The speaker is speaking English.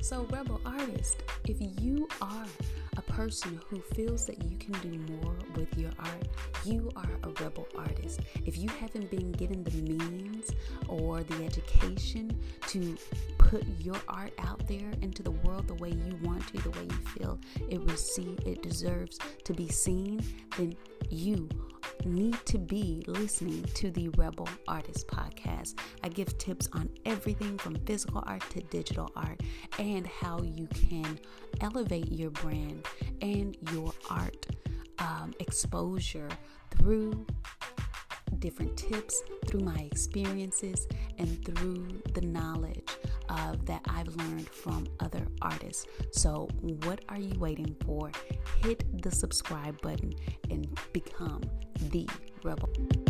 So, Rebel Artist, if you are a person who feels that you can do more with your art, you are a rebel artist. If you haven't been given the means or the education to put your art out there into the world the way you want to, the way you feel it receive it deserves to be seen, then you need to be listening to the Rebel Artist podcast. I give tips on everything from physical art to digital art and how you can elevate your brand and your art um, exposure through different tips, through my experiences, and through the knowledge uh, that I've learned from other artists. So, what are you waiting for? Hit the subscribe button and become the rebel.